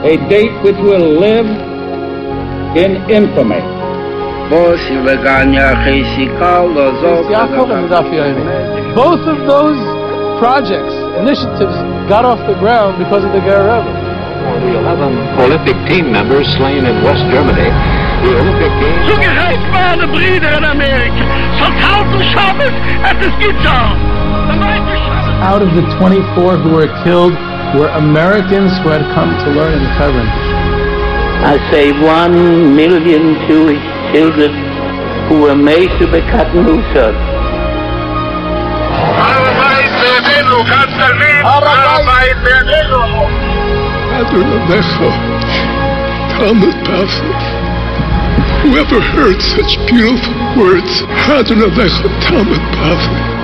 A date which will live in infamy. Both of those projects, initiatives, got off the ground because of the Guerrero. The 11 Olympic team members slain in West Germany. The Olympic Games. Zugeheißt waren Brüder in Amerika. Von tausend Schabbos hat es getan. Out of the 24 who were killed were Americans who had come to learn in Hebron. I say one million Jewish children who were made to be cut Katnusas. Whoever heard such beautiful words,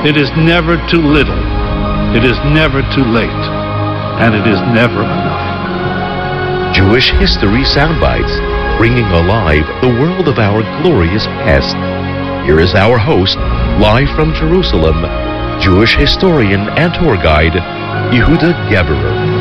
It is never too little. It is never too late. And it is never enough. Jewish History Soundbites, bringing alive the world of our glorious past. Here is our host, live from Jerusalem, Jewish historian and tour guide, Yehuda Geberer.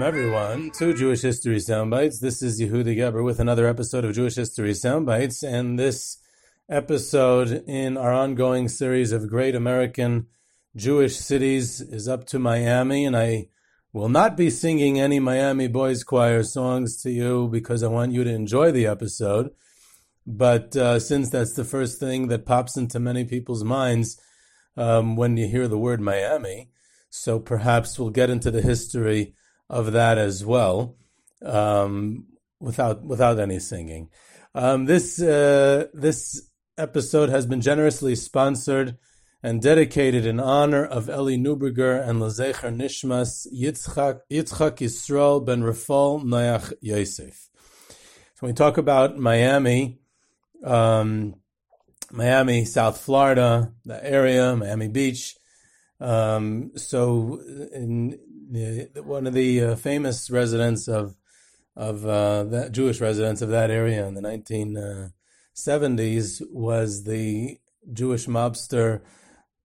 Welcome, everyone, to Jewish History Soundbites. This is Yehuda Geberer with another episode of Jewish History Soundbites, and this episode in our ongoing series of great American Jewish cities is up to Miami, and I will not be singing any Miami Boys Choir songs to you because I want you to enjoy the episode. But uh, since that's the first thing that pops into many people's minds um, when you hear the word Miami, so perhaps we'll get into the history of that as well, um, without without any singing. Um, this uh, this episode has been generously sponsored and dedicated in honor of Eli Neuberger and Lezecher Nishmas Yitzchak, Yitzchak Yisrael ben Rafal Noach Yosef. So we talk about Miami, um, Miami, South Florida, the area, Miami Beach. Um, so in one of the uh, famous residents of of uh, that Jewish residents of that area in the 1970s was the Jewish mobster,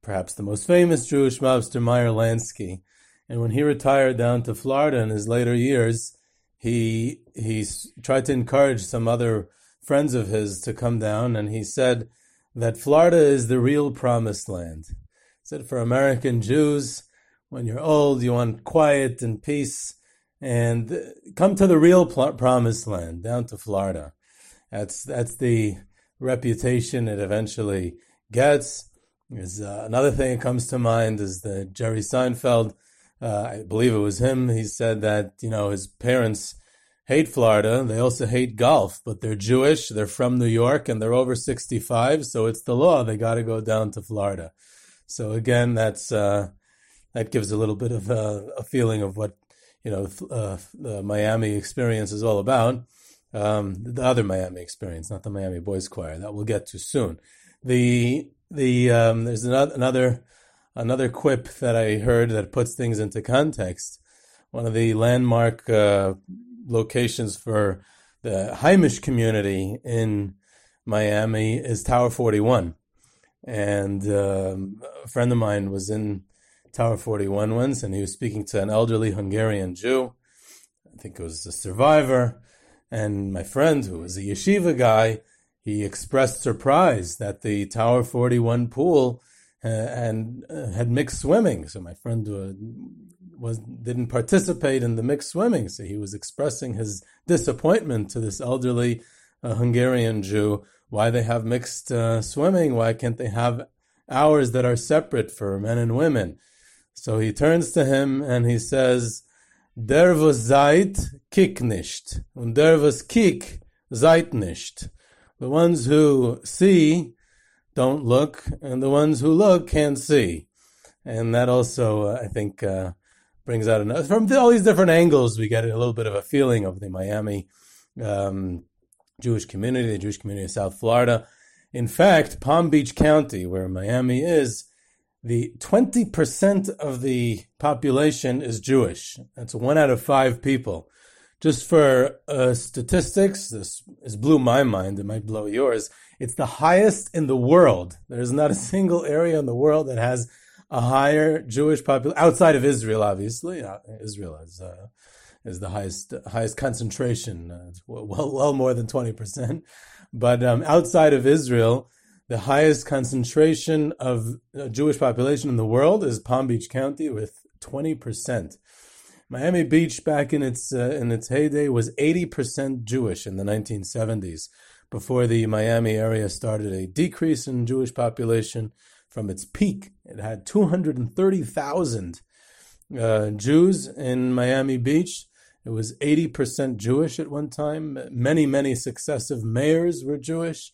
perhaps the most famous Jewish mobster, Meyer Lansky. And when he retired down to Florida in his later years, he he tried to encourage some other friends of his to come down, and he said that Florida is the real promised land. He said for American Jews, when you're old, you want quiet and peace, and come to the real pl- promised land, down to Florida. That's that's the reputation it eventually gets. There's uh, another thing that comes to mind is the Jerry Seinfeld. Uh, I believe it was him. He said that you know his parents hate Florida. They also hate golf, but they're Jewish. They're from New York and they're over 65, so it's the law. They got to go down to Florida. So again, that's uh, that gives a little bit of a, a feeling of what you know uh, the Miami experience is all about. Um, the other Miami experience, not the Miami Boys Choir, that we'll get to soon. The the um, there's another another quip that I heard that puts things into context. One of the landmark uh, locations for the Haimish community in Miami is Tower 41. And um, a friend of mine was in Tower 41 once, and he was speaking to an elderly Hungarian Jew. I think it was a survivor. And my friend, who was a yeshiva guy, he expressed surprise that the Tower 41 pool uh, and uh, had mixed swimming. So my friend uh, was didn't participate in the mixed swimming. So he was expressing his disappointment to this elderly uh, Hungarian Jew. Why they have mixed uh, swimming? Why can't they have hours that are separate for men and women? So he turns to him and he says, Der was seid, kick nicht. Und der was kick, seid nicht. The ones who see don't look, and the ones who look can't see. And that also, uh, I think, uh, brings out another, from all these different angles, we get a little bit of a feeling of the Miami um, Jewish community, the Jewish community of South Florida. In fact, Palm Beach County, where Miami is, the 20% of the population is Jewish. That's one out of five people. Just for uh, statistics, this, blew my mind. It might blow yours. It's the highest in the world. There's not a single area in the world that has a higher Jewish population outside of Israel. Obviously, uh, Israel is uh, is the highest highest concentration, uh, well well more than twenty percent. But um, outside of Israel, the highest concentration of uh, Jewish population in the world is Palm Beach County with 20%. Miami Beach back in its uh, in its heyday was 80% Jewish in the 1970s before the Miami area started a decrease in Jewish population from its peak. It had 230,000 uh, Jews in Miami Beach. It was 80% Jewish at one time. Many, many successive mayors were Jewish.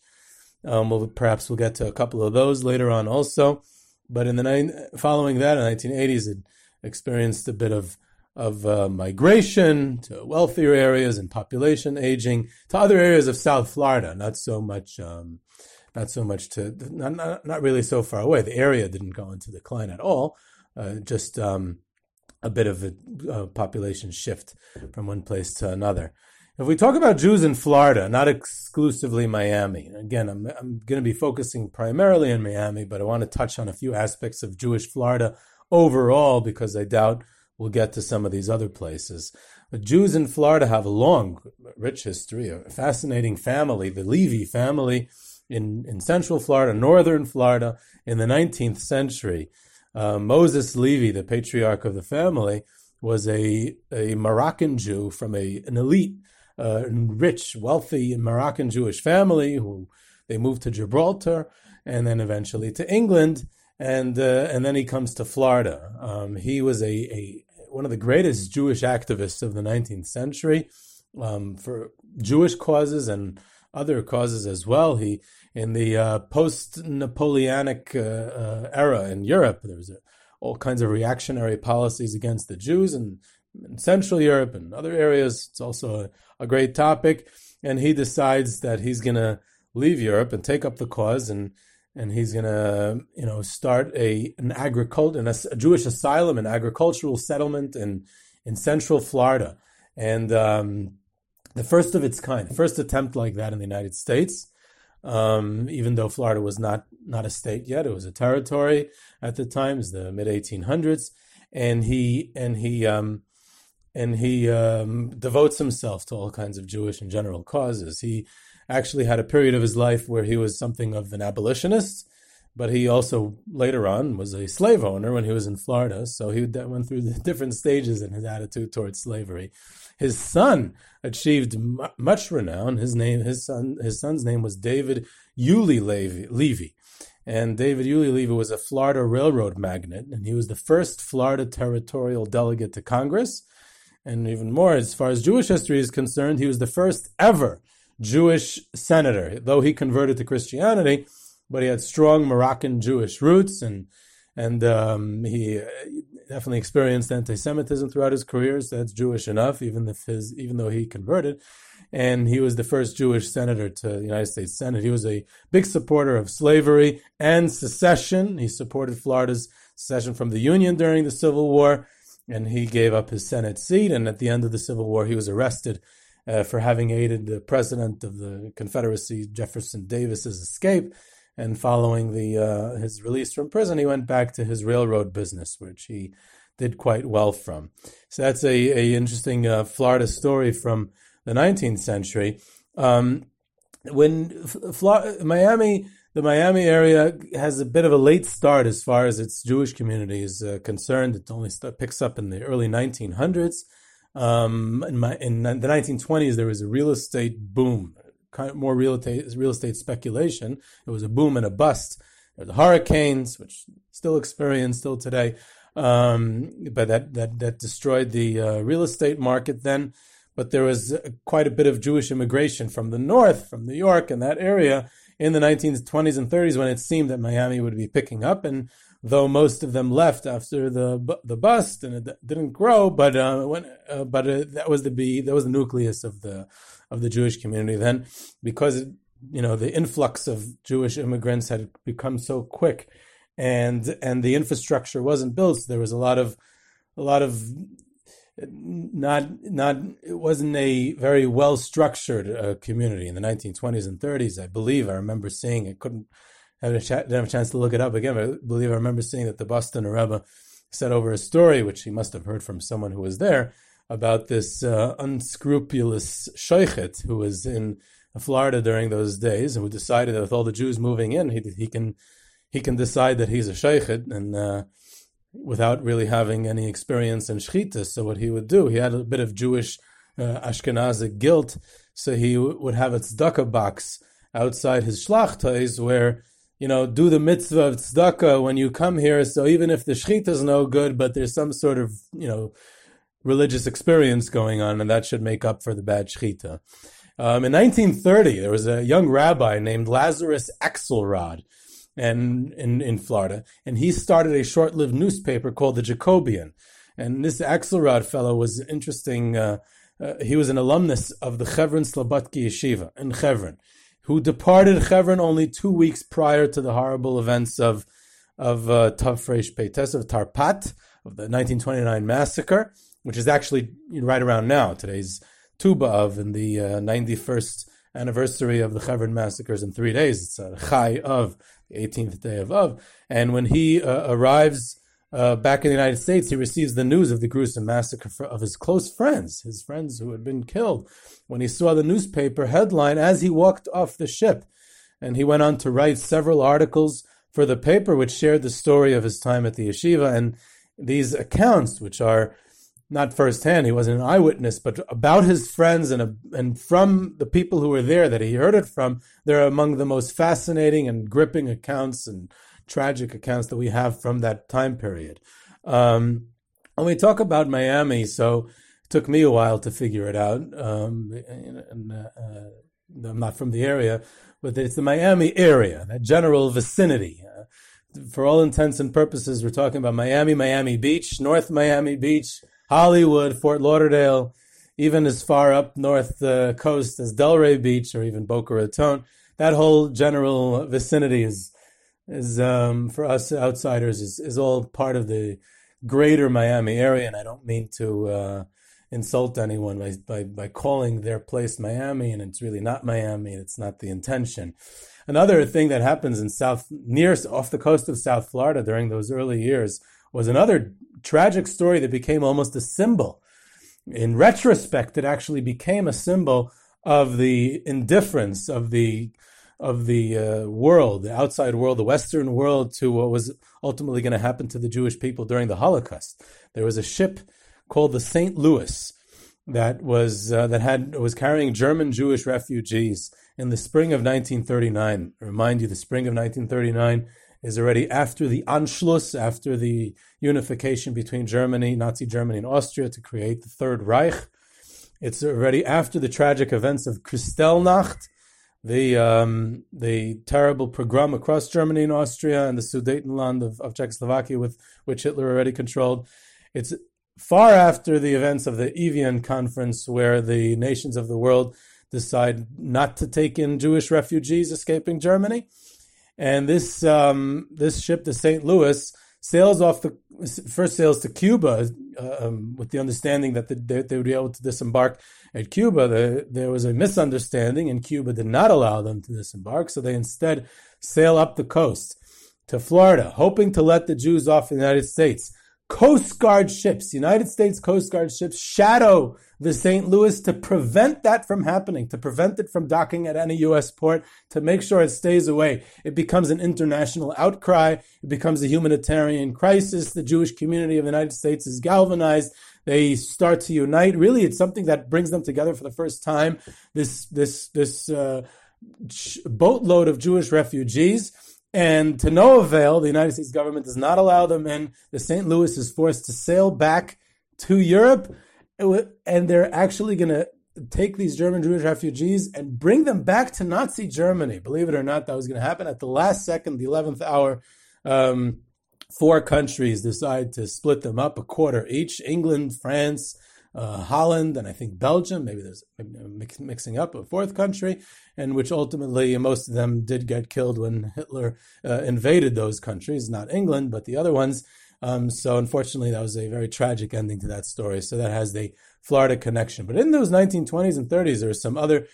Um, we'll, perhaps we'll get to a couple of those later on also. But in the following that, in the 1980s, it experienced a bit of of uh, migration to wealthier areas and population aging to other areas of South Florida. Not so much, um, not so much to not, not, not really so far away. The area didn't go into decline at all. Uh, just um, a bit of a, a population shift from one place to another. If we talk about Jews in Florida, not exclusively Miami, again, I'm, I'm going to be focusing primarily in Miami, but I want to touch on a few aspects of Jewish Florida overall because I doubt we'll get to some of these other places. But Jews in Florida have a long, rich history, a fascinating family, the Levy family in, in central Florida, northern Florida in the 19th century. Uh, Moses Levy, the patriarch of the family, was a, a Moroccan Jew from a, an elite uh, rich, wealthy Moroccan Jewish family who they moved to Gibraltar and then eventually to England, and uh, and then he comes to Florida. Um, he was a, a one of the greatest Jewish activists of the 19th century um, for Jewish causes and other causes as well. He in the uh, post-Napoleonic uh, uh, era in Europe, there was all kinds of reactionary policies against the Jews and in Central Europe and other areas. It's also a, a great topic. And he decides that he's going to leave Europe and take up the cause and and he's going to you know start a an agriculture a, Jewish asylum an agricultural settlement in in central Florida and um, the first of its kind first attempt like that in the United States um, even though Florida was not not a state yet it was a territory at the time it's the mid 1800s and he and he um, and he um, devotes himself to all kinds of Jewish and general causes. He actually had a period of his life where he was something of an abolitionist, but he also later on was a slave owner when he was in Florida. So he went through the different stages in his attitude towards slavery. His son achieved much renown. His name, his son, his son's name was David Yulee Levy. And David Yulee Levy was a Florida railroad magnate, and he was the first Florida territorial delegate to Congress and even more, as far as Jewish history is concerned, he was the first ever Jewish senator, though he converted to Christianity, but he had strong Moroccan Jewish roots, and and um, he definitely experienced anti-Semitism throughout his career. So that's Jewish enough, even if his even though he converted. And he was the first Jewish senator to the United States Senate. He was a big supporter of slavery and secession. He supported Florida's secession from the Union during the Civil War and he gave up his Senate seat. And at the end of the Civil War, he was arrested uh, for having aided the president of the Confederacy, Jefferson Davis's escape. And following the uh, his release from prison, he went back to his railroad business, which he did quite well from. So that's a, a interesting uh, Florida story from the 19th century. Um, when Miami the Miami area has a bit of a late start as far as its Jewish community is uh, concerned. It only picks up in the early 1900s. Um, in, my, in, the 1920s, there was a real estate boom, kind of more real estate, real estate speculation. It was a boom and a bust. There were the hurricanes, which still experience still today. um, but that, that, that destroyed the uh, real estate market then. But there was quite a bit of Jewish immigration from the north, from New York and that area in the 1920s and 30s when it seemed that Miami would be picking up. And though most of them left after the the bust and it didn't grow, but uh, when uh, but uh, that was the be that was the nucleus of the of the Jewish community then, because you know the influx of Jewish immigrants had become so quick, and and the infrastructure wasn't built. So there was a lot of a lot of not not it wasn't a very well structured uh, community in the 1920s and 30s. I believe I remember seeing it. Couldn't have a ch- didn't have a chance to look it up again. But I believe I remember seeing that the Boston Rebbe said over a story, which he must have heard from someone who was there, about this uh, unscrupulous shaykhit who was in Florida during those days and who decided that with all the Jews moving in, he he can he can decide that he's a shaykhit and. Uh, without really having any experience in shchita. So what he would do, he had a bit of Jewish uh, Ashkenazic guilt, so he w- would have a tzedakah box outside his shlachtais where you know, do the mitzvah of tzedakah when you come here. So even if the shechita is no good, but there's some sort of, you know, religious experience going on, and that should make up for the bad shechita. Um, in 1930, there was a young rabbi named Lazarus Axelrod, and in, in Florida, and he started a short-lived newspaper called the Jacobian. And this Axelrod fellow was interesting. Uh, uh, he was an alumnus of the Chevron Slobodki Yeshiva in Chevron who departed Hebron only two weeks prior to the horrible events of of uh, Tafresh Peites of Tarpat of the 1929 massacre, which is actually right around now. Today's Tu of in the uh, 91st anniversary of the Hebron massacres in three days. It's a Chai of 18th day of Av, and when he uh, arrives uh, back in the United States, he receives the news of the gruesome massacre of his close friends, his friends who had been killed, when he saw the newspaper headline as he walked off the ship. And he went on to write several articles for the paper which shared the story of his time at the yeshiva. And these accounts, which are not firsthand, he wasn't an eyewitness, but about his friends and, and from the people who were there that he heard it from, they're among the most fascinating and gripping accounts and tragic accounts that we have from that time period. Um, when we talk about Miami, so it took me a while to figure it out. Um, and, uh, I'm not from the area, but it's the Miami area, that general vicinity. Uh, for all intents and purposes, we're talking about Miami, Miami Beach, North Miami Beach, Hollywood, Fort Lauderdale, even as far up north uh, coast as Delray Beach or even Boca Raton. That whole general vicinity is is um, for us outsiders is, is all part of the greater Miami area, and I don't mean to uh, insult anyone by, by, by calling their place Miami, and it's really not Miami. It's not the intention. Another thing that happens in South near off the coast of South Florida during those early years was another tragic story that became almost a symbol. In retrospect, it actually became a symbol of the indifference of the of the uh, world, the outside world, the Western world, to what was ultimately going to happen to the Jewish people during the Holocaust. There was a ship called the St. Louis that was uh, that had was carrying German Jewish refugees in the spring of 1939. I remind you, the spring of 1939 is already after the Anschluss, after the unification between Germany, Nazi Germany, and Austria to create the Third Reich. It's already after the tragic events of Kristallnacht, the um, the terrible pogrom across Germany and Austria and the Sudetenland of, of Czechoslovakia, with which Hitler already controlled. It's far after the events of the Evian conference, where the nations of the world decide not to take in Jewish refugees escaping Germany, and this um, this ship, the St. Louis, sails off the first sails to Cuba uh, um, with the understanding that they, they would be able to disembark at Cuba, the, there was a misunderstanding, and Cuba did not allow them to disembark. So they instead sail up the coast to Florida, hoping to let the Jews off in the United States. Coast Guard ships, United States Coast Guard ships, shadow the St. Louis to prevent that from happening, to prevent it from docking at any U.S. port, to make sure it stays away. It becomes an international outcry. It becomes a humanitarian crisis. The Jewish community of the United States is galvanized. They start to unite. Really, it's something that brings them together for the first time. This this this uh, boatload of Jewish refugees And to no avail, the United States government does not allow them in. The St. Louis is forced to sail back to Europe, and they're actually going to take these German Jewish refugees and bring them back to Nazi Germany. Believe it or not, that was going to happen at the last second, the 11th hour. Um, four countries decide to split them up a quarter each England, France, uh, Holland, and I think Belgium. Maybe there's mixing up a fourth country, and which ultimately most of them did get killed when Hitler uh, invaded those countries, not England, but the other ones. Um, so unfortunately, that was a very tragic ending to that story. So that has the Florida connection. But in those 1920s and 30s, there were some other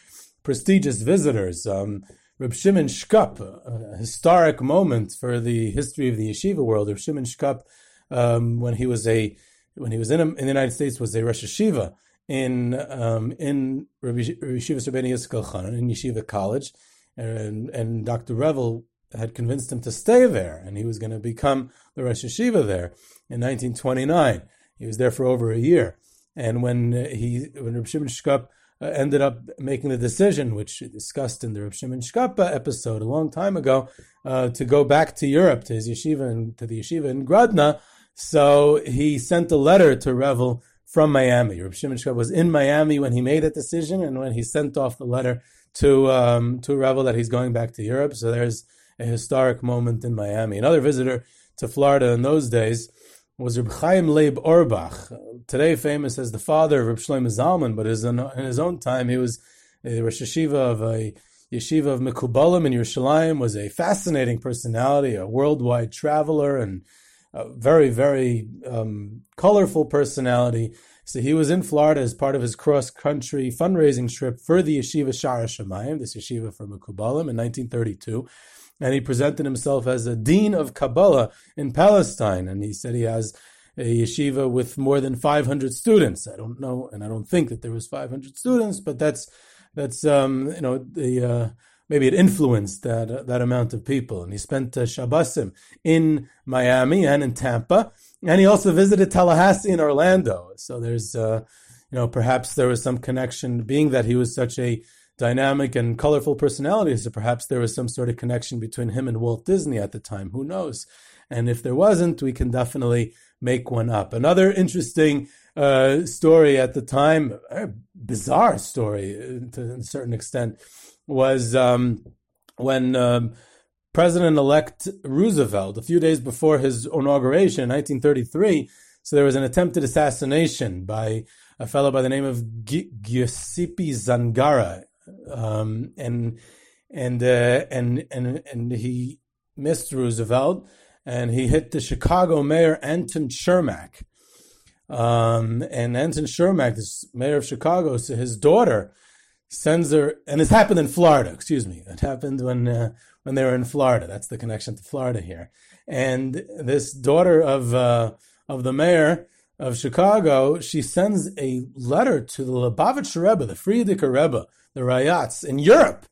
prestigious visitors. Um, Reb Shimon Shkop, a historic moment for the history of the yeshiva world. Reb Shimon Shkop, um, when he was a when he was in, in the United States, was a Rosh Yeshiva in um, in Yeshiva Rabbeinu Yitzchak in Yeshiva College, and, and Dr. Revel had convinced him to stay there, and he was going to become the Rosh Yeshiva there in 1929. He was there for over a year, and when he when Reb Shimon Shkop uh, ended up making the decision, which discussed in the Reb Shimon Shkop episode a long time ago, uh, to go back to Europe to his yeshiva and to the yeshiva in Grodno. So he sent a letter to Revel from Miami. Reb Shimon Shkop was in Miami when he made that decision, and when he sent off the letter to um, to Revel that he's going back to Europe. So there's a historic moment in Miami. Another visitor to Florida in those days was Reb Chaim Leib Auerbach, today famous as the father of Reb Shlomo Zalman, but in his own time he was a Rosh Yeshiva of a yeshiva of Mekubalim in Yerushalayim, was a fascinating personality, a worldwide traveler, and a very, very um, colorful personality. So he was in Florida as part of his cross-country fundraising trip for the yeshiva Shara Shemayim, this yeshiva for Mekubalim, in 1932 and he presented himself as a dean of Kabbalah in Palestine. And he said he has a yeshiva with more than 500 students. I don't know, and I don't think that there was 500 students, but that's that's um, you know the uh, maybe it influenced that that amount of people. And he spent uh, Shabbosim in Miami and in Tampa, and he also visited Tallahassee and Orlando. So there's uh, you know perhaps there was some connection, being that he was such a dynamic and colorful personality. So perhaps there was some sort of connection between him and Walt Disney at the time. Who knows? And if there wasn't, we can definitely make one up. Another interesting uh, story at the time, bizarre story uh, to a certain extent, was um, when um, President-elect Roosevelt, a few days before his inauguration in 1933, so there was an attempted assassination by a fellow by the name of Giuseppe Zangara um, and and uh, and and and he missed Roosevelt, and he hit the Chicago mayor Anton Cermak. Um, and Anton Cermak, this mayor of Chicago, so his daughter sends her, and this happened in Florida. Excuse me, it happened when uh, when they were in Florida. That's the connection to Florida here. And this daughter of uh, of the mayor of Chicago, she sends a letter to the Lubavitcher Rebbe, the Frierdiker Rebbe, the Rayatz in Europe.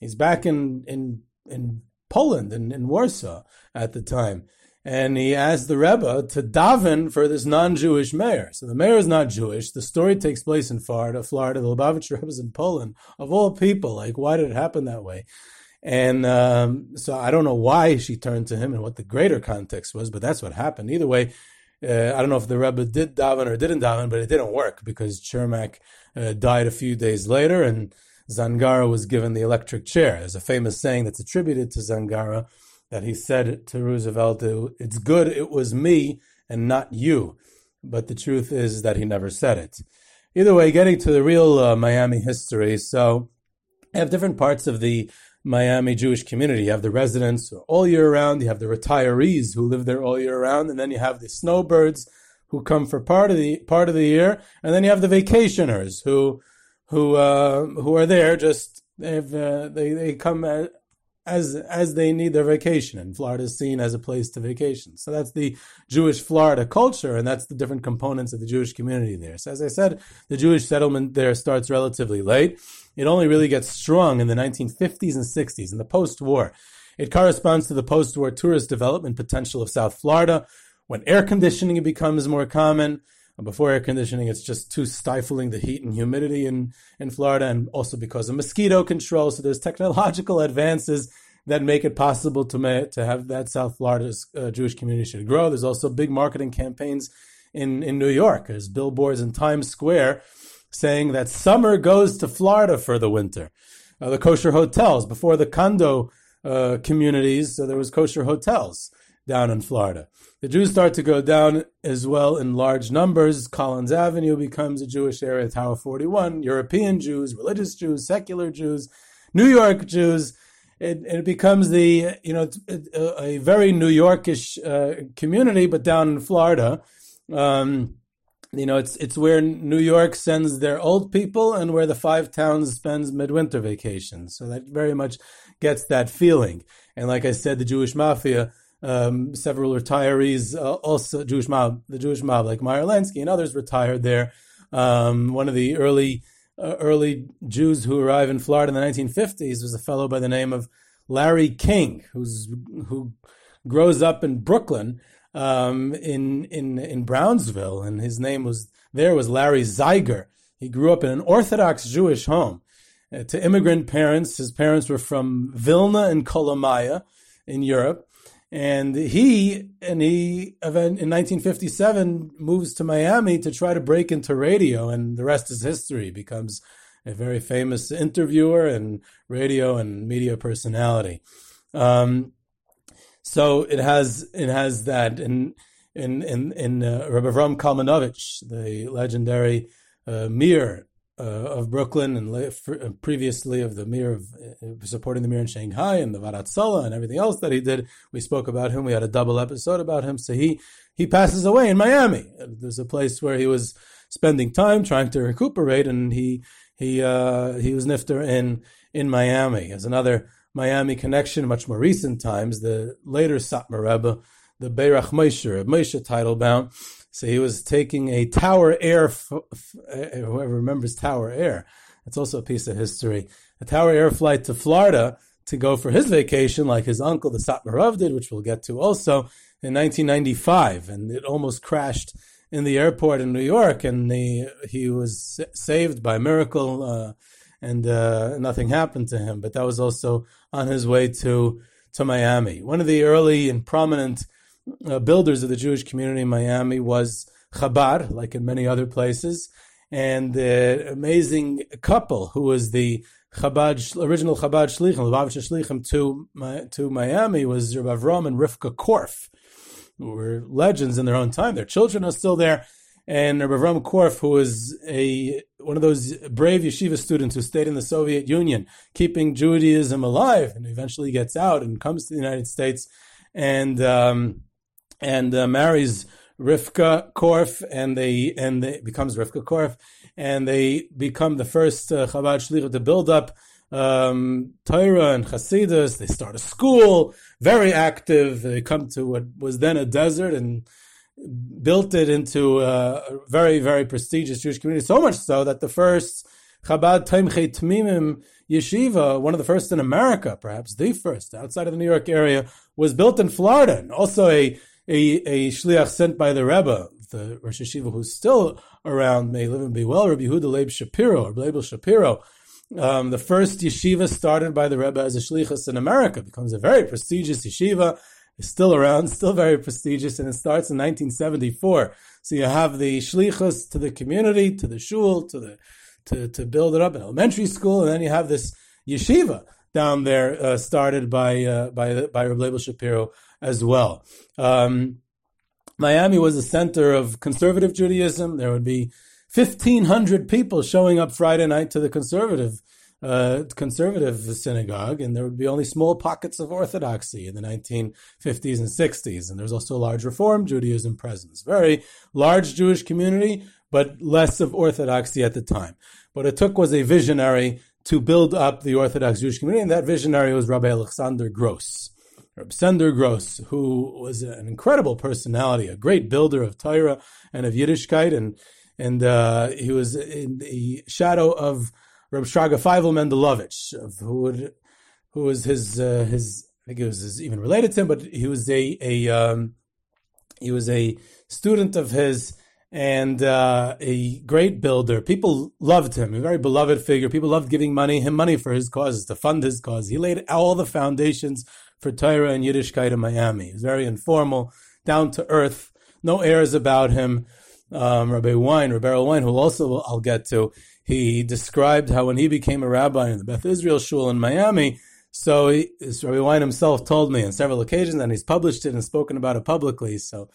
He's back in in in Poland in, in Warsaw at the time. And he asked the Rebbe to daven for this non-Jewish mayor. So the mayor is not Jewish. The story takes place in Florida. Florida, the Lubavitch Rebbe is in Poland. Of all people, like why did it happen that way? And um, so I don't know why she turned to him and what the greater context was, but that's what happened. Either way, uh, I don't know if the Rebbe did daven or didn't daven, but it didn't work because Cermak uh, died a few days later, and Zangara was given the electric chair. There's a famous saying that's attributed to Zangara that he said to Roosevelt, "It's good it was me and not you," but the truth is that he never said it. Either way, getting to the real uh, Miami history, so I have different parts of the Miami Jewish community. You have the residents all year round, you have the retirees who live there all year round, and then you have the snowbirds who come for part of the part of the year, and then you have the vacationers who who uh, who are there just they've uh, they they come as as they need their vacation, and Florida is seen as a place to vacation. So that's the Jewish Florida culture, and that's the different components of the Jewish community there. So as I said, the Jewish settlement there starts relatively late. It only really gets strong in the 1950s and 60s, in the post-war. It corresponds to the post-war tourist development potential of South Florida, when air conditioning becomes more common. Before air conditioning, it's just too stifling the heat and humidity in, in Florida, and also because of mosquito control. So there's technological advances that make it possible to to have that South Florida's uh, Jewish community should grow. There's also big marketing campaigns in in New York. There's billboards in Times Square saying that summer goes to Florida for the winter. Uh, the kosher hotels before the condo uh, communities, so there was kosher hotels down in Florida. The Jews start to go down as well in large numbers. Collins Avenue becomes a Jewish area, Tower 41, European Jews, religious Jews, secular Jews, New York Jews. It, it becomes the, you know, a, a very New Yorkish uh, community, but down in Florida. Um, you know, it's it's where New York sends their old people and where the five towns spends midwinter vacation. So that very much gets that feeling. And like I said, the Jewish mafia, um, several retirees, uh, also Jewish mob, the Jewish mob like Meyer Lansky and others retired there. Um, one of the early uh, early Jews who arrived in Florida in the 1950s was a fellow by the name of Larry King, who's who grows up in Brooklyn um, in in in Brownsville, and his name was there was Larry Zeiger. He grew up in an Orthodox Jewish home uh, to immigrant parents. His parents were from Vilna and Kolomaya in Europe, and he and he in 1957 moves to Miami to try to break into radio, and the rest is history. Becomes a very famous interviewer and radio and media personality. Um, so it has it has that in in in in uh, Rabbi Avram Kalmanowitz, the legendary uh, Mir uh, of Brooklyn, and uh, previously of the Mir of uh, supporting the Mir in Shanghai and the Varat and everything else that he did. We spoke about him. We had a double episode about him. So he he passes away in Miami. There's a place where he was spending time trying to recuperate, and he he uh, he was nifter in in Miami. As another Miami connection, much more recent times, the later Satmar Rebbe, the Beirach Moshe, Moshe Teitelbaum. So he was taking a Tower Air, uh, whoever remembers Tower Air, it's also a piece of history, a Tower Air flight to Florida to go for his vacation, like his uncle, the Satmar Rav, did, which we'll get to also in 1995. And it almost crashed in the airport in New York, and the, he was saved by miracle. Uh, and uh, nothing happened to him. But that was also on his way to to Miami. One of the early and prominent uh, builders of the Jewish community in Miami was Chabad, like in many other places, and the amazing couple who was the Chabad original Chabad shlichim, shlichim to to Miami was Rabbi Avram and Rivka Korf, who were legends in their own time. Their children are still there. And Rabbi Avram Korf, who was a one of those brave yeshiva students who stayed in the Soviet Union, keeping Judaism alive, and eventually gets out and comes to the United States, and um, and uh, marries Rivka Korf, and they and they becomes Rivka Korf, and they become the first uh, Chabad Shlichut to build up um, Torah and Hasidus. They start a school, very active. They come to what was then a desert and built it into a very, very prestigious Jewish community, so much so that the first Chabad Tomchei Temimim yeshiva, one of the first in America, perhaps the first outside of the New York area, was built in Florida. And also a, a, a shliach sent by the Rebbe, the Rosh Yeshiva who's still around, may live and be well, Rabbi Yehuda Leib Shapiro, or Leib Shapiro. Um, the first yeshiva started by the Rebbe as a shlichus in America, becomes a very prestigious yeshiva is still around, still very prestigious, and it starts in 1974. So you have the shlichus to the community, to the shul, to the to, to build it up in elementary school, and then you have this yeshiva down there uh, started by uh, by by Reb Shapiro as well. Um, Miami was a center of conservative Judaism. There would be 1,500 people showing up Friday night to the conservative uh, conservative synagogue, and there would be only small pockets of orthodoxy in the 1950s and 60s. And there's also a large Reform Judaism presence. Very large Jewish community, but less of orthodoxy at the time. What it took was a visionary to build up the Orthodox Jewish community, and that visionary was Rabbi Alexander Gross. Rabbi Sender Gross, who was an incredible personality, a great builder of Torah and of Yiddishkeit, and and uh, he was in the shadow of Reb Shraga Feivel Mendlowitz, who would, who was his uh, his I think it was his, even related to him, but he was a a um, he was a student of his, and uh, a great builder. People loved him, a very beloved figure. People loved giving money him money for his causes to fund his cause. He laid all the foundations for Torah and Yiddishkeit in Miami. He was very informal, down to earth, no airs about him. Um, Rabbi Wein, Rabbi Wein, who also I'll get to, he described how when he became a rabbi in the Beth Israel Shul in Miami, so he, Rabbi Wein himself told me on several occasions, and he's published it and spoken about it publicly. So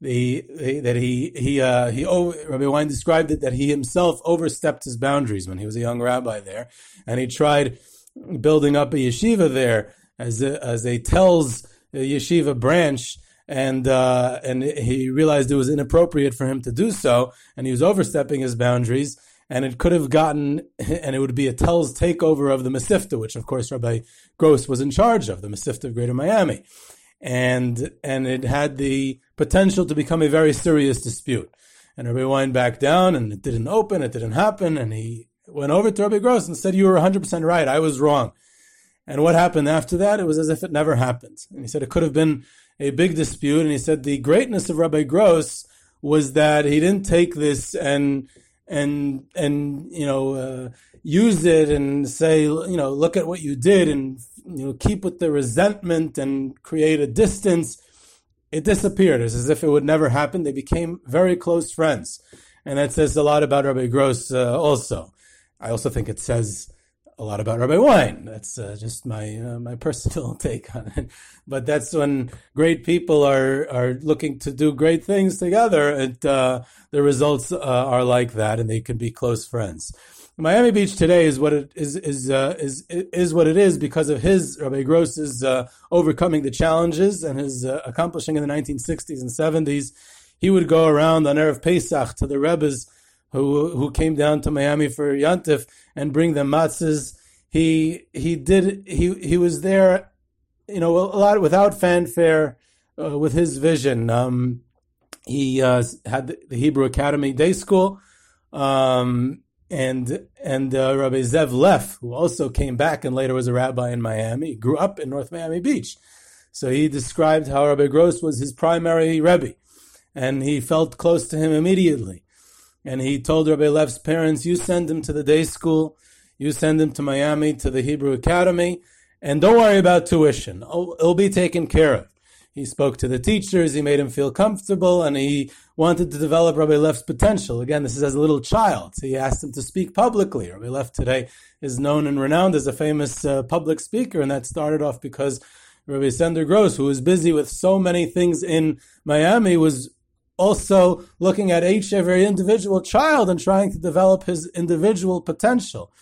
the, the that he he uh, he oh, Rabbi Wein described it that he himself overstepped his boundaries when he was a young rabbi there, and he tried building up a yeshiva there as as a Telz yeshiva branch. And uh, and he realized it was inappropriate for him to do so, and he was overstepping his boundaries and it could have gotten, and it would be a Telz takeover of the Mesivta, which of course Rabbi Gross was in charge of, the Mesivta of Greater Miami, and and it had the potential to become a very serious dispute. And Rabbi Wein backed down, and it didn't open, it didn't happen, and he went over to Rabbi Gross and said, "You were 100 percent right, I was wrong." And what happened after that? It was as if it never happened. And he said it could have been a big dispute, and he said the greatness of Rabbi Gross was that he didn't take this and and and you know uh, use it and say you know look at what you did and you know keep with the resentment and create a distance. It disappeared. It's as if it would never happen. They became very close friends. And that says a lot about rabbi gross uh, also. I also think it says a lot about Rabbi Wein. That's uh, just my uh, my personal take on it. But that's when great people are are looking to do great things together, and uh, the results uh, are like that, and they can be close friends. Miami Beach today is what it is is uh, is is what it is because of his Rabbi Gross's uh, overcoming the challenges and his accomplishing in the 1960s and 70s. He would go around on erev Pesach to the Rebbe's who who came down to Miami for Yantif and bring them matzahs. He he did he he was there, you know, a lot without fanfare, uh, with his vision. Um, he uh, had the Hebrew Academy Day School, um, and and uh, Rabbi Zev Leff, who also came back and later was a rabbi in Miami, grew up in North Miami Beach. So he described how Rabbi Gross was his primary rebbe, and he felt close to him immediately. And he told Rabbi Leff's parents, you send him to the day school, you send him to Miami to the Hebrew Academy, and don't worry about tuition. Oh, it'll be taken care of. He spoke to the teachers, he made him feel comfortable, and he wanted to develop Rabbi Leff's potential. Again, this is as a little child. So He asked him to speak publicly. Rabbi Leff today is known and renowned as a famous uh, public speaker, and that started off because Rabbi Sender Gross, who was busy with so many things in Miami, was also looking at each every individual child and trying to develop his individual potential.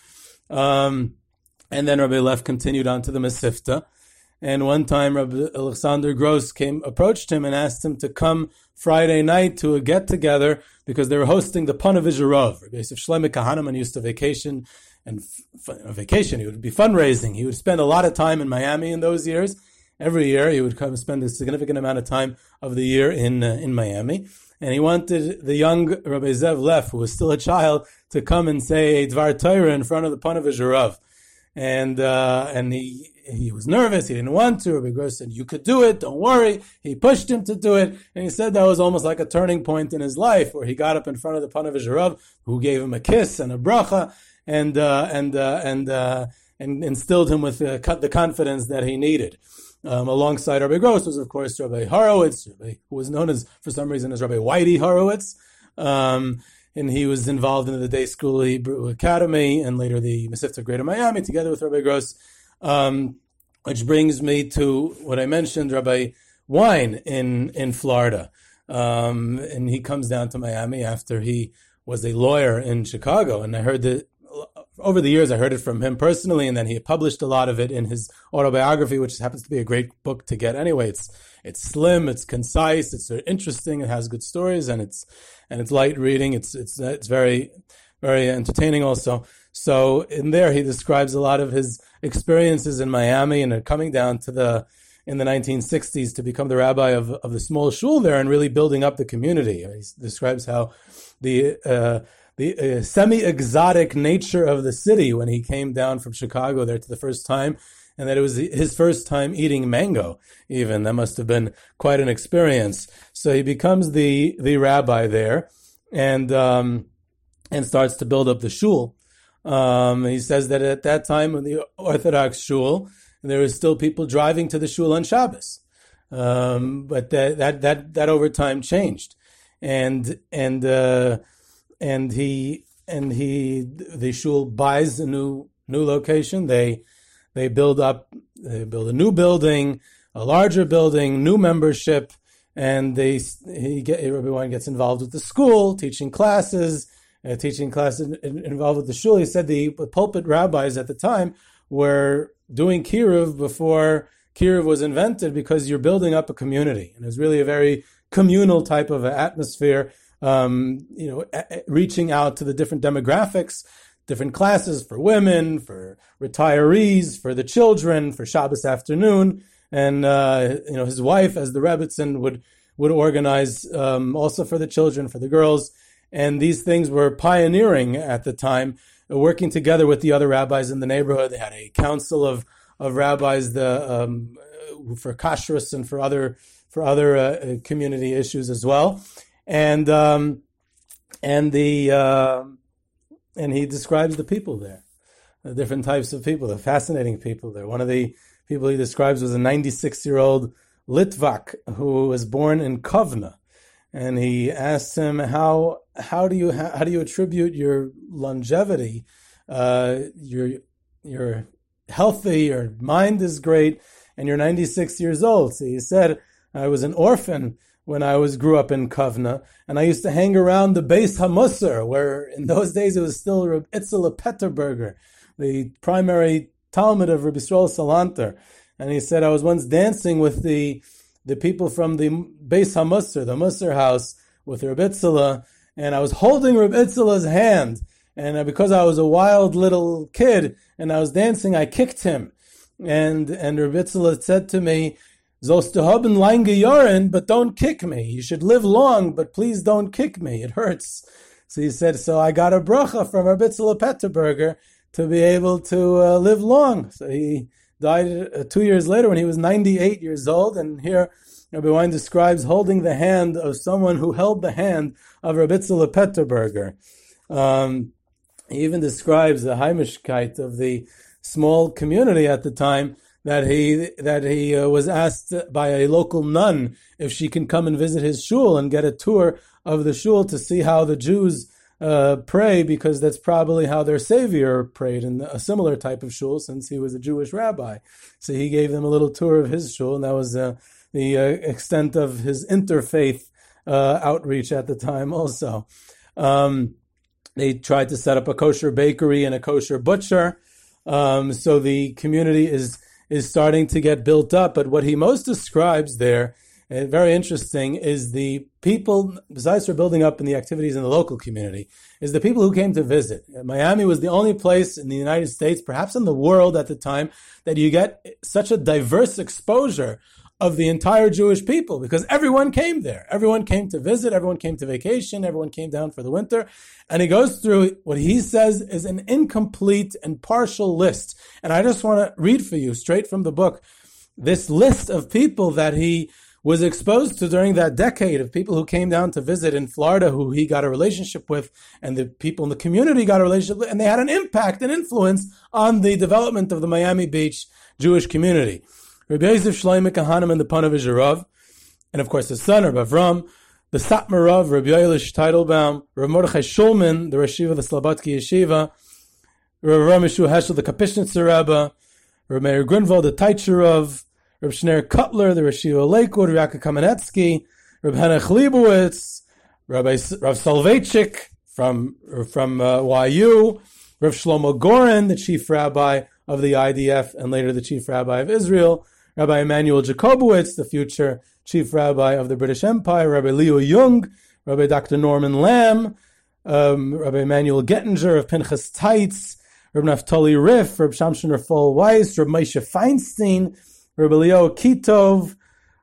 Um, and then Rabbi Leff continued on to the Mesivta. And one time, Rabbi Alexander Gross came, approached him and asked him to come Friday night to a get together because they were hosting the Panavizharov. Rabbi Yosef Shlomo Kahaneman used to vacation and f- vacation. He would be fundraising. He would spend a lot of time in Miami in those years every year he would come spend a significant amount of time of the year in uh, in Miami, and he wanted the young Rabbi Zev Leff, who was still a child, to come and say a Dvar Torah in front of the Panavish Rav. And uh, and he he was nervous. He didn't want to. Rabbi Gross said, "You could do it. Don't worry." He pushed him to do it, and he said that was almost like a turning point in his life, where he got up in front of the Panavish Rav, who gave him a kiss and a bracha, and uh, and uh, and uh, and instilled him with the confidence that he needed. Um, alongside Rabbi Gross was, of course, Rabbi Horowitz, Rabbi, who was known as, for some reason, as Rabbi Whitey Horowitz. Um, and he was involved in the Day School Hebrew Academy and later the Mesivta Greater Miami, together with Rabbi Gross. Um, which brings me to what I mentioned, Rabbi Wein in, in Florida. Um, and he comes down to Miami after he was a lawyer in Chicago. And I heard that over the years, I heard it from him personally, and then he published a lot of it in his autobiography, which happens to be a great book to get anyway. It's it's slim, it's concise, it's interesting, it has good stories, and it's and it's light reading. It's it's it's very very entertaining also. So in there, he describes a lot of his experiences in Miami and coming down to the in the 1960s to become the rabbi of, of the small shul there and really building up the community. He describes how the uh, the uh, semi-exotic nature of the city when he came down from Chicago there to the first time, and that it was his first time eating mango. Even that must have been quite an experience. So he becomes the the rabbi there, and um, and starts to build up the shul. Um, he says that at that time in the Orthodox shul, there was still people driving to the shul on Shabbos, um, but that, that that that over time changed, and and uh, and he and he the shul buys a new new location. They they build up they build a new building, a larger building, new membership, and they he get everyone gets involved with the school, teaching classes uh, teaching classes involved with the shul. He said the pulpit rabbis at the time were doing kiruv before kiruv was invented because you're building up a community, and it's really a very communal type of atmosphere. Um, you know, reaching out to the different demographics, different classes for women, for retirees, for the children, for Shabbos afternoon, and uh, you know his wife, as the Rebbitzin would would organize um, also for the children, for the girls. And these things were pioneering at the time, working together with the other rabbis in the neighborhood. They had a council of of rabbis the um, for kashrus and for other for other uh, community issues as well, and um, and the uh, and he describes the people there, the different types of people, the fascinating people there. One of the people he describes was a 96 year old Litvak who was born in Kovna and he asked him how how do you how, do you attribute your longevity? Uh, you're you're healthy, your mind is great, and you're 96 years old. So he said, I was an orphan when I was grew up in Kovna, and I used to hang around the Beis Hamusar, where in those days it was still Reb Itzela Peterburger, the primary talmid of Rabbi Yisrael Salanter. And he said, I was once dancing with the the people from the Beis Hamusar, the Musar house, with Reb Itzela, and I was holding Reb Itzela's hand, and because I was a wild little kid and I was dancing, I kicked him, and and Reb Itzela said to me, "Zostehoben lange Jaren, but don't kick me. You should live long, but please don't kick me. It hurts." So he said, "So I got a bracha from Reb Itzela Peterburger to be able to uh, live long." So he died uh, two years later when he was 98 years old. And here Rabbi Wein describes holding the hand of someone who held the hand of Rabbi Tzila Peterburger. Um, he even describes the Heimishkeit of the small community at the time that he that he uh, was asked by a local nun if she can come and visit his shul and get a tour of the shul to see how the Jews uh, pray because that's probably how their savior prayed in a similar type of shul since he was a Jewish rabbi. So he gave them a little tour of his shul, and that was uh, the uh, extent of his interfaith uh, outreach at the time. Also, um, they tried to set up a kosher bakery and a kosher butcher. Um, so the community is is starting to get built up. But what he most describes there uh, very interesting is the people, besides for building up in the activities in the local community, is the people who came to visit. Miami was the only place in the United States, perhaps in the world at the time, that you get such a diverse exposure of the entire Jewish people because everyone came there. Everyone came to visit, everyone came to vacation, everyone came down for the winter. And he goes through what he says is an incomplete and partial list. And I just want to read for you straight from the book this list of people that he was exposed to during that decade of people who came down to visit in Florida who he got a relationship with and the people in the community got a relationship with, and they had an impact and influence on the development of the Miami Beach Jewish community. Rabbi Yosef Shloimeh Kahaneman and the Panavish Rav, and of course his son, Rabbi Avram, the Satmar Rav, Rabbi Yoelish Teitelbaum, Rabbi Mordechai Shulman, the Rashiva the Slobodki Yeshiva, Rabbi Ramishu Heschel, the Kapishnitzer Rebbe, Rabbi Meir Grunwald, the Taitsher Rav, Reb Schneur Kotler, the Rashiva Lakewood, Rabbi Kamenetsky, Reb Henech Leibowitz, Rabbi Rav Soloveitchik from from uh, YU, Rav Shlomo Goren, the chief rabbi of the IDF and later the chief rabbi of Israel, Rabbi Emmanuel Jakobovits, the future chief rabbi of the British Empire, Rabbi Leo Jung, Rabbi Dr. Norman Lamm, um, Rabbi Emmanuel Gettinger of Pinchas Teitz, Rabbi Naftali Riff, Rabbi Shamshon Rafal Weiss, Rabbi Moshe Feinstein, Rabbi Leo Kitov,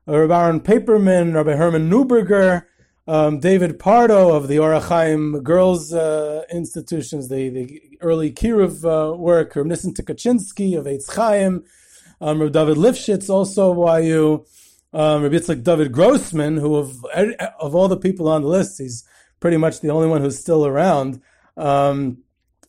Rabbi Aaron Paperman, Rabbi Herman Neuberger, um, David Pardo of the Orachaim Girls uh, Institutions, the, the early Kiruv uh, work, Rabbi Nissen Tukachinsky of Eitz Chaim, um, Rabbi David Lifshitz, also YU, um, Rabbi Yitzhak David Grossman, who of, of all the people on the list, he's pretty much the only one who's still around. Um,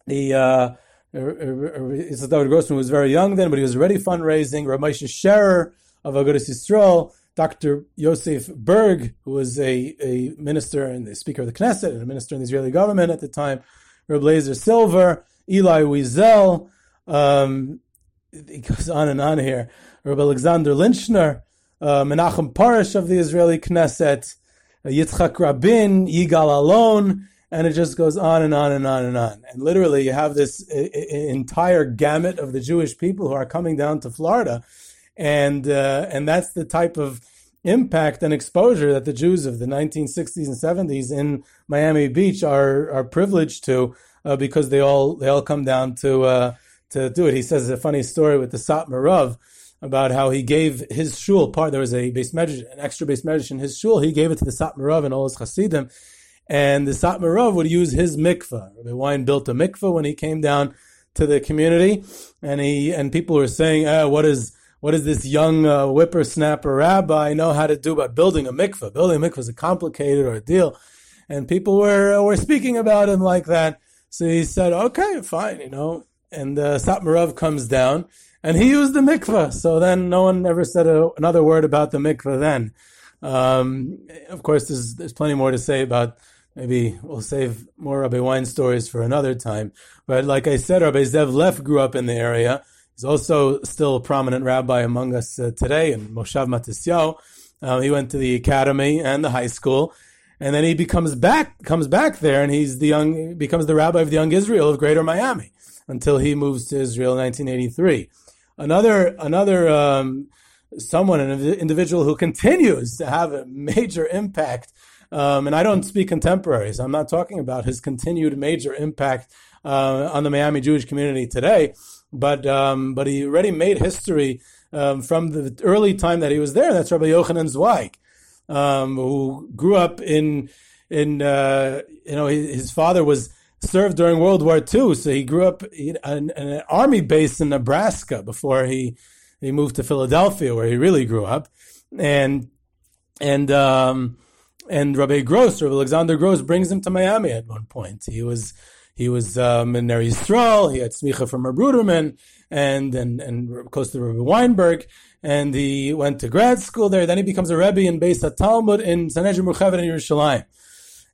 the uh, David Grossman was very young then, but he was already fundraising. Ramesh Sherer of Agudas Yisrael, Dr. Yosef Burg, who was a, a minister and the Speaker of the Knesset and a minister in the Israeli government at the time, Reb Lazer Silver, Elie Wiesel, um, it goes on and on here. Rabbi Alexander Linchner, uh, Menachem Porush of the Israeli Knesset, uh, Yitzchak Rabin, Yigal Allon, and it just goes on and on and on and on. And literally, you have this entire gamut of the Jewish people who are coming down to Florida, and uh, and that's the type of impact and exposure that the Jews of the 1960s and 70s in Miami Beach are are privileged to uh, because they all they all come down to uh, to do it. He says a funny story with the Satmar Rav about how he gave his shul part. There was a beis medrash, an extra beis medrash in his shul. He gave it to the Satmar Rav and all his Hasidim and the Satmar Rav would use his mikveh. Rabbi Wein built a mikveh when he came down to the community, and he and people were saying, oh, "What is this young uh, whippersnapper rabbi know how to do about building a mikveh? Building a mikveh is a complicated ordeal." And people were were speaking about him like that. So he said, "Okay, fine," you know. And uh, Satmar comes down, and he used the mikveh. So then, no one ever said a, another word about the mikveh. Then, um, of course, there's there's plenty more to say about Maybe we'll save more Rabbi Wein stories for another time. But like I said, Rabbi Zev Leff grew up in the area. He's also still a prominent rabbi among us uh, today in Moshav Matisyahu. Uh, he went to the academy and the high school, and then he becomes back comes back there, and he's the young becomes the rabbi of the Young Israel of Greater Miami until he moves to Israel in 1983. Another another um, someone, an individual who continues to have a major impact um, and I don't speak contemporaries. I'm not talking about his continued major impact uh, on the Miami Jewish community today, but um, but he already made history um, from the early time that he was there. That's Rabbi Yochanan Zweig, um, who grew up in in uh, you know his, his, father was served during World War II, so he grew up in, in an army base in Nebraska before he he moved to Philadelphia, where he really grew up, and and um, and Rabbi Gross, Rabbi Alexander Gross, brings him to Miami at one point. He was he was um, in Ner Yisrael. He had smicha from Rabbi Ruderman and and and close to Rabbi Weinberg, and he went to grad school there. Then he becomes a rebbe in Beis Talmud in Sanhedria Murchevet in Yerushalayim.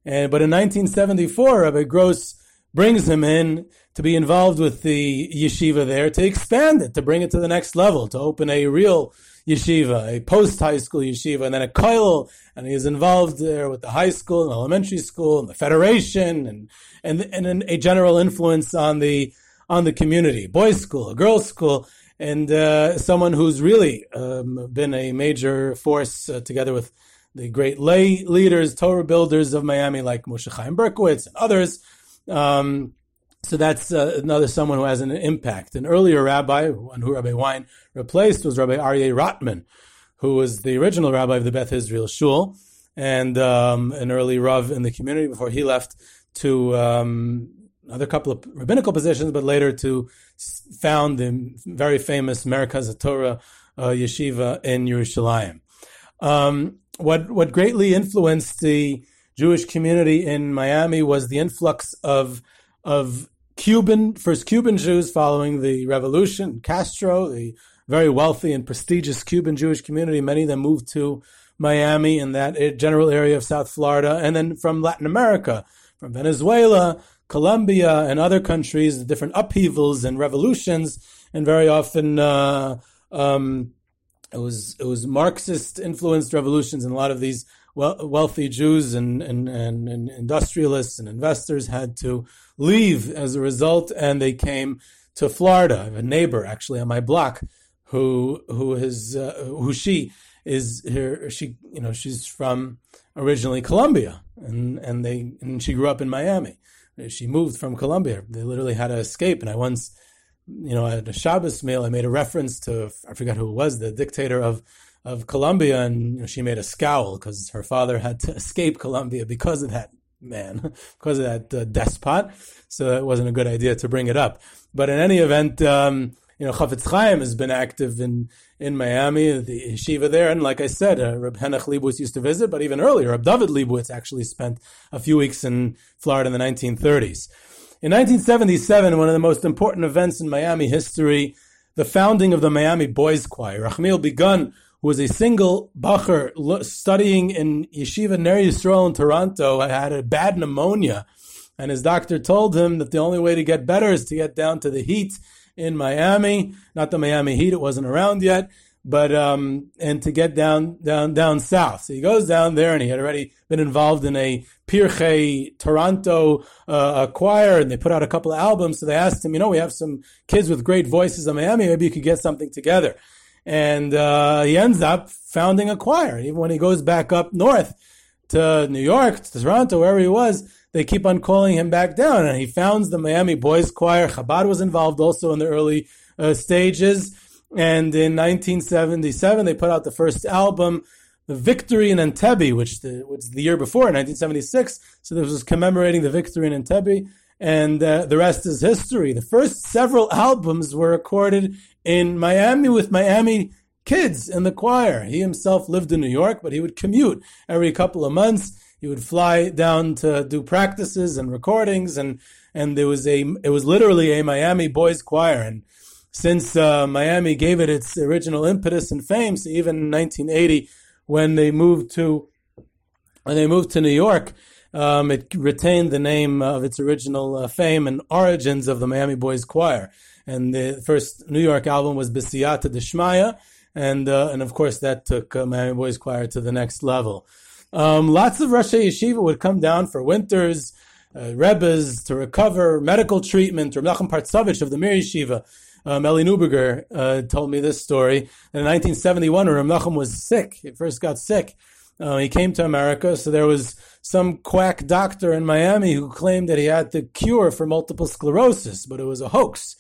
And but in 1974, Rabbi Gross brings him in to be involved with the yeshiva there to expand it, to bring it to the next level, to open a real yeshiva, a post high school yeshiva, and then a kollel, and he is involved there with the high school and elementary school and the federation, and and and a general influence on the on the community, boys' school, girls' school, and uh, someone who's really um, been a major force uh, together with the great lay leaders, Torah builders of Miami, like Moshe Chaim Berkowitz and others. Um, so that's uh, another someone who has an impact. An earlier rabbi, who Rabbi Wein replaced, was Rabbi Aryeh Rotman, who was the original rabbi of the Beth Israel Shul and um, an early rav in the community before he left to um, another couple of rabbinical positions, but later to found the very famous Merkaz Torah uh, yeshiva in Yerushalayim. Um, what what greatly influenced the Jewish community in Miami was the influx of of Cuban, first Cuban Jews following the revolution, Castro, the very wealthy and prestigious Cuban Jewish community. Many of them moved to Miami and that general area of South Florida, and then from Latin America, from Venezuela, Colombia, and other countries, different upheavals and revolutions, and very often uh, um, it was it was Marxist influenced revolutions, and a lot of these wealthy Jews and, and, and, and, industrialists and investors had to leave as a result, and they came to Florida. I have a neighbor actually on my block who who is uh, who she is here. She you know she's from originally Colombia, and and they and she grew up in Miami. She moved from Colombia. They literally had to escape, and I once. You know, at a Shabbos meal, I made a reference to I forgot who it was, the dictator of of Colombia, and you know, she made a scowl because her father had to escape Colombia because of that man, because of that uh, despot. So it wasn't a good idea to bring it up. But in any event, um, you know, Chafetz Chaim has been active in, in Miami, the yeshiva there. And like I said, uh, Reb Henoch Leibowitz used to visit, but even earlier, Reb David Leibowitz actually spent a few weeks in Florida in the 1930s. In 1977, one of the most important events in Miami history, the founding of the Miami Boys Choir. Rachmiel Begun, who was a single bacher studying in Yeshiva Ner Yisrael in Toronto, had a bad pneumonia. And his doctor told him that the only way to get better is to get down to the heat in Miami, not the Miami Heat, it wasn't around yet, but um, and to get down down down south. So he goes down there, and he had already been involved in a Pirche Toronto uh, choir, and they put out a couple of albums. So they asked him, you know, we have some kids with great voices in Miami. Maybe you could get something together. And uh, he ends up founding a choir. Even when he goes back up north to New York, to Toronto, wherever he was, they keep on calling him back down. And he founds the Miami Boys Choir. Chabad was involved also in the early uh, stages. And in 1977, they put out the first album, The Victory in Entebbe, which the, was the year before, 1976. So this was commemorating the victory in Entebbe. And uh, the rest is history. The first several albums were recorded in Miami with Miami kids in the choir. He himself lived in New York, but he would commute every couple of months he would fly down to do practices and recordings, and and there was a it was literally a Miami boys choir, and since uh, Miami gave it its original impetus and fame, so even in 1980 when they moved to when they moved to New York, um, it retained the name of its original uh, fame and origins of the Miami Boys Choir. And the first New York album was B'siyata Deshmaya, and uh, and of course that took uh, Miami Boys Choir to the next level. Um, lots of Rashi Yeshiva would come down for winters, uh, Rebbes to recover, medical treatment. Reb Nachum Partzovich of the Mir Yeshiva, um, Eli Neuberger, uh, told me this story. In 1971, when Reb Nachum was sick, he first got sick, uh, he came to America, so there was some quack doctor in Miami who claimed that he had the cure for multiple sclerosis, but it was a hoax.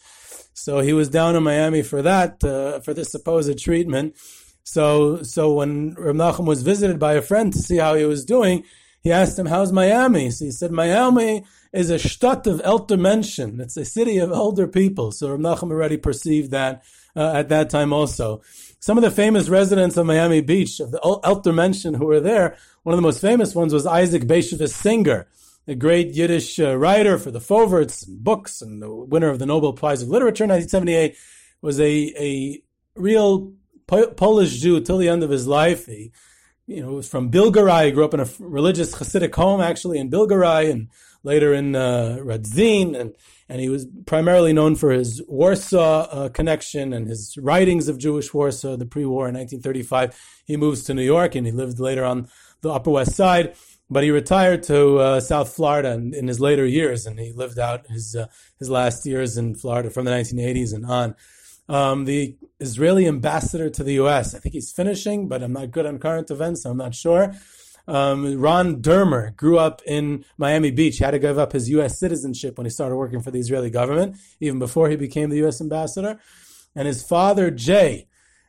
So he was down in Miami for that, uh, for this supposed treatment. So, so when Rav Nachum was visited by a friend to see how he was doing, he asked him, "How's Miami?" So he said, "Miami is a shtat of elder mention. It's a city of elder people." So Rav Nachum already perceived that uh, at that time also. Some of the famous residents of Miami Beach, of the elder mention who were there, one of the most famous ones was Isaac Bashevis Singer, a great Yiddish uh, writer for the Forverts and books, and the winner of the Nobel Prize of Literature in 1978, was a a real Polish Jew till the end of his life. He, you know, was from Bilgoray. He grew up in a religious Hasidic home, actually in Bilgoray, and later in uh, Radzin, and and he was primarily known for his Warsaw uh, connection and his writings of Jewish Warsaw, the pre-war in 1935. He moves to New York, and he lived later on the Upper West Side. But he retired to uh, South Florida in, in, his later years, and he lived out his uh, his last years in Florida from the 1980s and on um, the Israeli ambassador to the U.S. I think he's finishing, but I'm not good on current events, so I'm not sure. Um, Ron Dermer grew up in Miami Beach. He had to give up his U.S. citizenship when he started working for the Israeli government, even before he became the U.S. ambassador. And his father, Jay,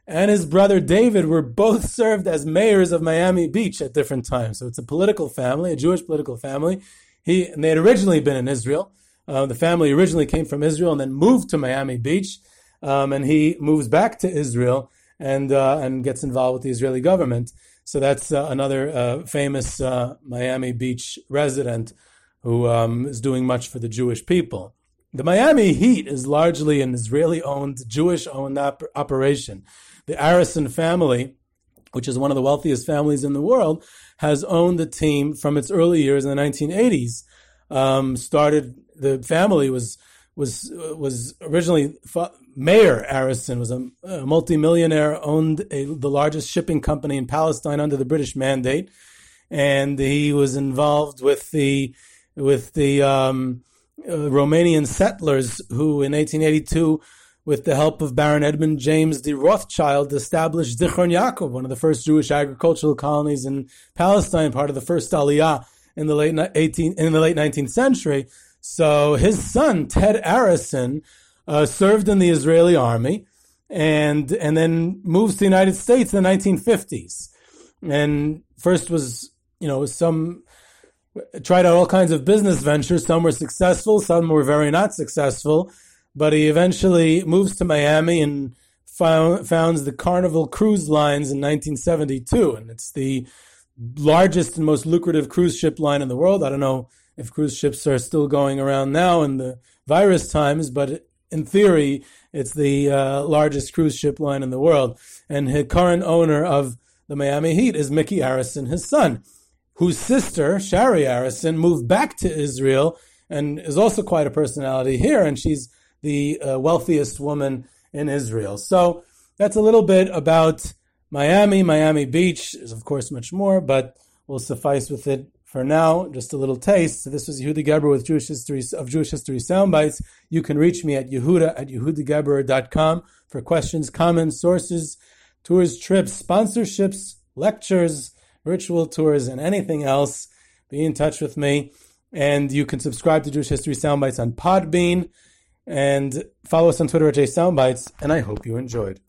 and his brother David were both served as mayors of Miami Beach at different times. So it's a political family, a Jewish political family. He and they had originally been in Israel. Uh, the family originally came from Israel and then moved to Miami Beach um, and he moves back to Israel and uh, and gets involved with the Israeli government. So that's uh, another uh, famous uh, Miami Beach resident who um, is doing much for the Jewish people. The Miami Heat is largely an Israeli-owned, Jewish-owned op- operation. The Arison family, which is one of the wealthiest families in the world, has owned the team from its early years in the 1980s. Um, started the family was was was originally Meir Arison was a, a multimillionaire, owned a, the largest shipping company in Palestine under the British mandate, and he was involved with the with the um, uh, Romanian settlers who, in 1882, with the help of Baron Edmund James de Rothschild, established Zichron Yaakov, one of the first Jewish agricultural colonies in Palestine, part of the first Aliyah in the late 18 in the late 19th century. So his son Ted Arison uh, served in the Israeli army, and and then moves to the United States in the 1950s. And first was you know some tried out all kinds of business ventures. Some were successful, some were very not successful. but he eventually moves to Miami and found, founds the Carnival Cruise Lines in 1972, and it's the largest and most lucrative cruise ship line in the world. I don't know if cruise ships are still going around now in the virus times, but in theory, it's the uh, largest cruise ship line in the world. And the current owner of the Miami Heat is Mickey Arison, his son, whose sister, Shari Arison, moved back to Israel and is also quite a personality here. And she's the uh, wealthiest woman in Israel. So that's a little bit about Miami, Miami Beach. There's, of course, much more, but we'll suffice with it for now, just a little taste. This was Yehuda Geberer with Jewish History of Jewish History Soundbites. You can reach me at Yehuda at YehudaGeberer.com for questions, comments, sources, tours, trips, sponsorships, lectures, virtual tours, and anything else. Be in touch with me. And you can subscribe to Jewish History Soundbites on Podbean and follow us on Twitter at JSoundbites. And I hope you enjoyed.